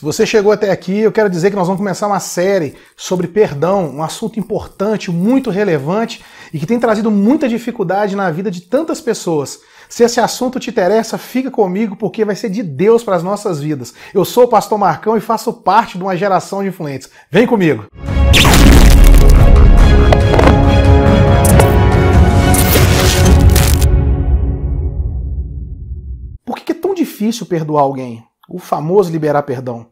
Se você chegou até aqui, eu quero dizer que nós vamos começar uma série sobre perdão, um assunto importante, muito relevante e que tem trazido muita dificuldade na vida de tantas pessoas. Se esse assunto te interessa, fica comigo porque vai ser de Deus para as nossas vidas. Eu sou o pastor Marcão e faço parte de uma geração de influentes. Vem comigo. Por que é tão difícil perdoar alguém? o famoso liberar perdão.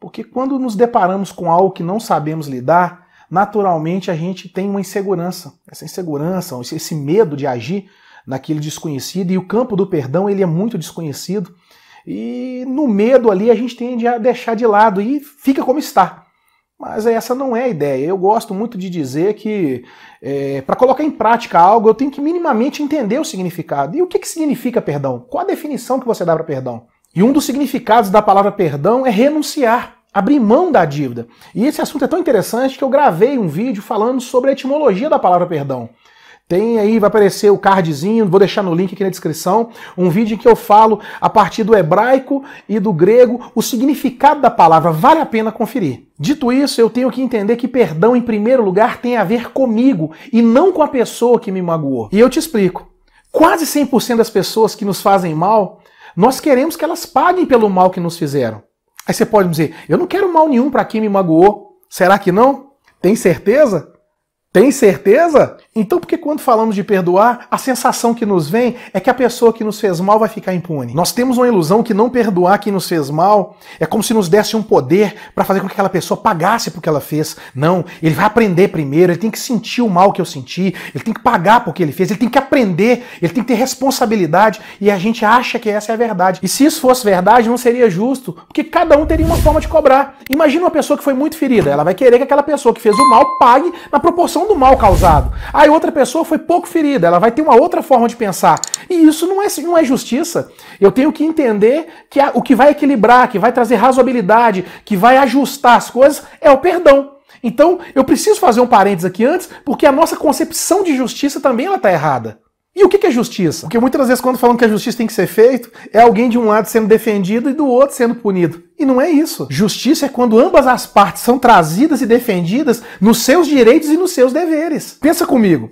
Porque quando nos deparamos com algo que não sabemos lidar, naturalmente a gente tem uma insegurança. Essa insegurança, esse medo de agir naquele desconhecido, e o campo do perdão ele é muito desconhecido. E no medo ali a gente tende a deixar de lado e fica como está. Mas essa não é a ideia. Eu gosto muito de dizer que é, para colocar em prática algo eu tenho que minimamente entender o significado. E o que, que significa perdão? Qual a definição que você dá para perdão? E um dos significados da palavra perdão é renunciar, abrir mão da dívida. E esse assunto é tão interessante que eu gravei um vídeo falando sobre a etimologia da palavra perdão. Tem aí, vai aparecer o cardzinho, vou deixar no link aqui na descrição, um vídeo em que eu falo a partir do hebraico e do grego o significado da palavra. Vale a pena conferir. Dito isso, eu tenho que entender que perdão, em primeiro lugar, tem a ver comigo e não com a pessoa que me magoou. E eu te explico. Quase 100% das pessoas que nos fazem mal nós queremos que elas paguem pelo mal que nos fizeram. Aí você pode dizer: eu não quero mal nenhum para quem me magoou. Será que não? Tem certeza? Tem certeza? Então, porque quando falamos de perdoar, a sensação que nos vem é que a pessoa que nos fez mal vai ficar impune. Nós temos uma ilusão que não perdoar quem nos fez mal é como se nos desse um poder para fazer com que aquela pessoa pagasse por que ela fez. Não, ele vai aprender primeiro, ele tem que sentir o mal que eu senti, ele tem que pagar por que ele fez, ele tem que aprender, ele tem que ter responsabilidade e a gente acha que essa é a verdade. E se isso fosse verdade, não seria justo, porque cada um teria uma forma de cobrar. Imagina uma pessoa que foi muito ferida, ela vai querer que aquela pessoa que fez o mal pague na proporção do mal causado. Aí outra pessoa foi pouco ferida, ela vai ter uma outra forma de pensar. E isso não é, não é justiça. Eu tenho que entender que a, o que vai equilibrar, que vai trazer razoabilidade, que vai ajustar as coisas é o perdão. Então, eu preciso fazer um parênteses aqui antes, porque a nossa concepção de justiça também ela está errada. E o que é justiça? Porque muitas vezes, quando falam que a justiça tem que ser feita, é alguém de um lado sendo defendido e do outro sendo punido. E não é isso. Justiça é quando ambas as partes são trazidas e defendidas nos seus direitos e nos seus deveres. Pensa comigo.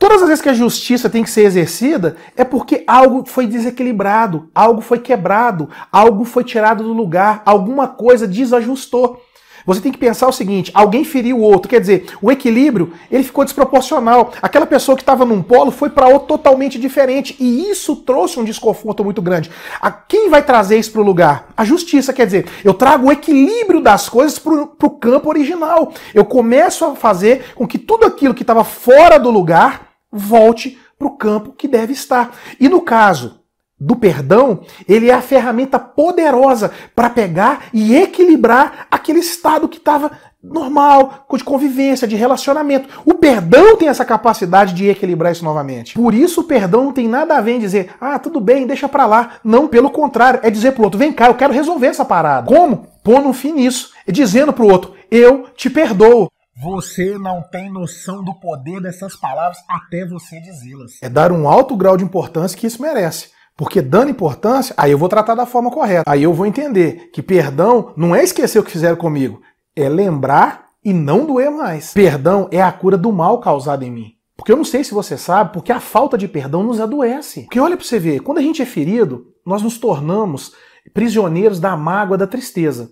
Todas as vezes que a justiça tem que ser exercida, é porque algo foi desequilibrado, algo foi quebrado, algo foi tirado do lugar, alguma coisa desajustou. Você tem que pensar o seguinte: alguém feriu o outro, quer dizer, o equilíbrio ele ficou desproporcional. Aquela pessoa que estava num polo foi para outro totalmente diferente e isso trouxe um desconforto muito grande. A quem vai trazer isso para o lugar? A justiça, quer dizer, eu trago o equilíbrio das coisas para o campo original. Eu começo a fazer com que tudo aquilo que estava fora do lugar volte para o campo que deve estar. E no caso do perdão, ele é a ferramenta poderosa para pegar e equilibrar aquele estado que estava normal, de convivência, de relacionamento. O perdão tem essa capacidade de equilibrar isso novamente. Por isso o perdão não tem nada a ver em dizer, ah, tudo bem, deixa pra lá. Não, pelo contrário, é dizer pro outro, vem cá, eu quero resolver essa parada. Como? Pondo um fim nisso. É dizendo pro outro, eu te perdoo. Você não tem noção do poder dessas palavras até você dizê-las. É dar um alto grau de importância que isso merece. Porque dando importância, aí eu vou tratar da forma correta. Aí eu vou entender que perdão não é esquecer o que fizeram comigo, é lembrar e não doer mais. Perdão é a cura do mal causado em mim. Porque eu não sei se você sabe, porque a falta de perdão nos adoece. Porque olha para você ver, quando a gente é ferido, nós nos tornamos prisioneiros da mágoa, da tristeza.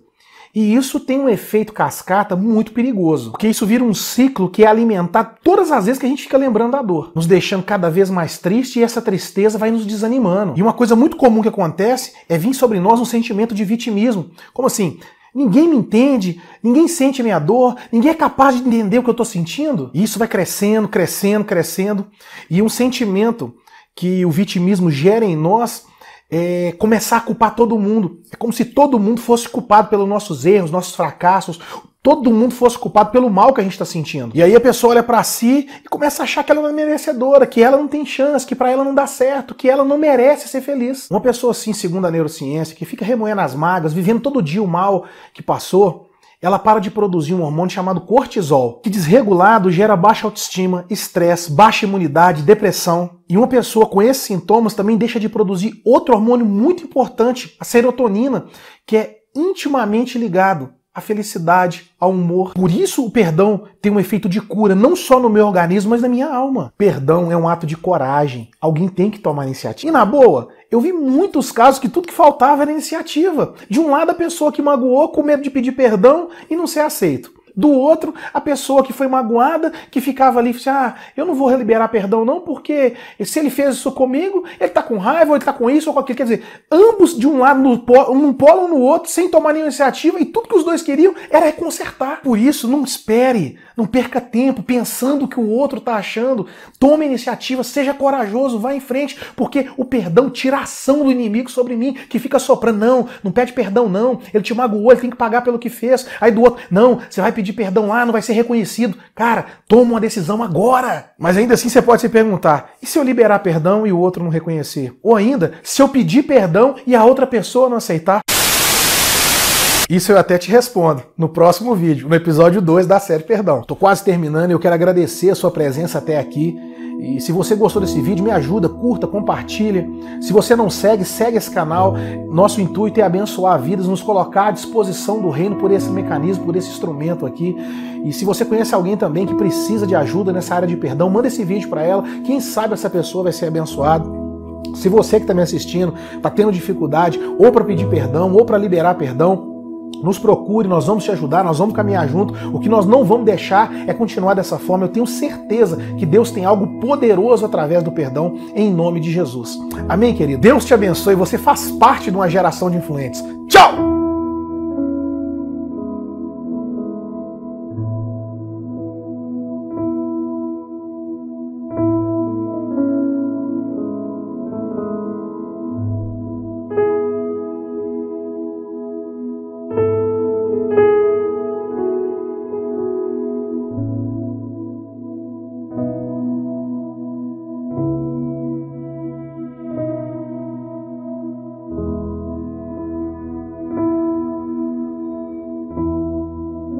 E isso tem um efeito cascata muito perigoso, porque isso vira um ciclo que é alimentar todas as vezes que a gente fica lembrando da dor, nos deixando cada vez mais triste e essa tristeza vai nos desanimando. E uma coisa muito comum que acontece é vir sobre nós um sentimento de vitimismo. Como assim? Ninguém me entende, ninguém sente a minha dor, ninguém é capaz de entender o que eu estou sentindo. E isso vai crescendo, crescendo, crescendo. E um sentimento que o vitimismo gera em nós é, começar a culpar todo mundo. É como se todo mundo fosse culpado pelos nossos erros, nossos fracassos, todo mundo fosse culpado pelo mal que a gente está sentindo. E aí a pessoa olha para si e começa a achar que ela não é merecedora, que ela não tem chance, que para ela não dá certo, que ela não merece ser feliz. Uma pessoa assim, segundo a neurociência, que fica remoendo as magas, vivendo todo dia o mal que passou, ela para de produzir um hormônio chamado cortisol, que desregulado gera baixa autoestima, estresse, baixa imunidade, depressão. E uma pessoa com esses sintomas também deixa de produzir outro hormônio muito importante, a serotonina, que é intimamente ligado à felicidade, ao humor. Por isso o perdão tem um efeito de cura, não só no meu organismo, mas na minha alma. Perdão é um ato de coragem. Alguém tem que tomar iniciativa. E na boa, eu vi muitos casos que tudo que faltava era iniciativa. De um lado, a pessoa que magoou com medo de pedir perdão e não ser aceito. Do outro, a pessoa que foi magoada, que ficava ali, assim, ah, eu não vou liberar perdão não, porque se ele fez isso comigo, ele tá com raiva, ou ele tá com isso ou com aquilo. Quer dizer, ambos de um lado, num polo ou no outro, sem tomar nenhuma iniciativa, e tudo que os dois queriam era consertar. Por isso, não espere, não perca tempo pensando o que o outro tá achando. Tome iniciativa, seja corajoso, vá em frente, porque o perdão tira a ação do inimigo sobre mim, que fica soprando, não, não pede perdão não, ele te magoou, ele tem que pagar pelo que fez. Aí do outro, não, você vai pedir pedir perdão lá, não vai ser reconhecido. Cara, toma uma decisão agora. Mas ainda assim você pode se perguntar: e se eu liberar perdão e o outro não reconhecer? Ou ainda, se eu pedir perdão e a outra pessoa não aceitar? Isso eu até te respondo no próximo vídeo, no episódio 2 da série Perdão. Tô quase terminando e eu quero agradecer a sua presença até aqui. E se você gostou desse vídeo, me ajuda, curta, compartilha. Se você não segue, segue esse canal. Nosso intuito é abençoar vidas, nos colocar à disposição do reino por esse mecanismo, por esse instrumento aqui. E se você conhece alguém também que precisa de ajuda nessa área de perdão, manda esse vídeo para ela. Quem sabe essa pessoa vai ser abençoada. Se você que está me assistindo está tendo dificuldade ou para pedir perdão ou para liberar perdão, nos procure, nós vamos te ajudar, nós vamos caminhar junto. O que nós não vamos deixar é continuar dessa forma. Eu tenho certeza que Deus tem algo poderoso através do perdão, em nome de Jesus. Amém, querido? Deus te abençoe. Você faz parte de uma geração de influentes. Tchau!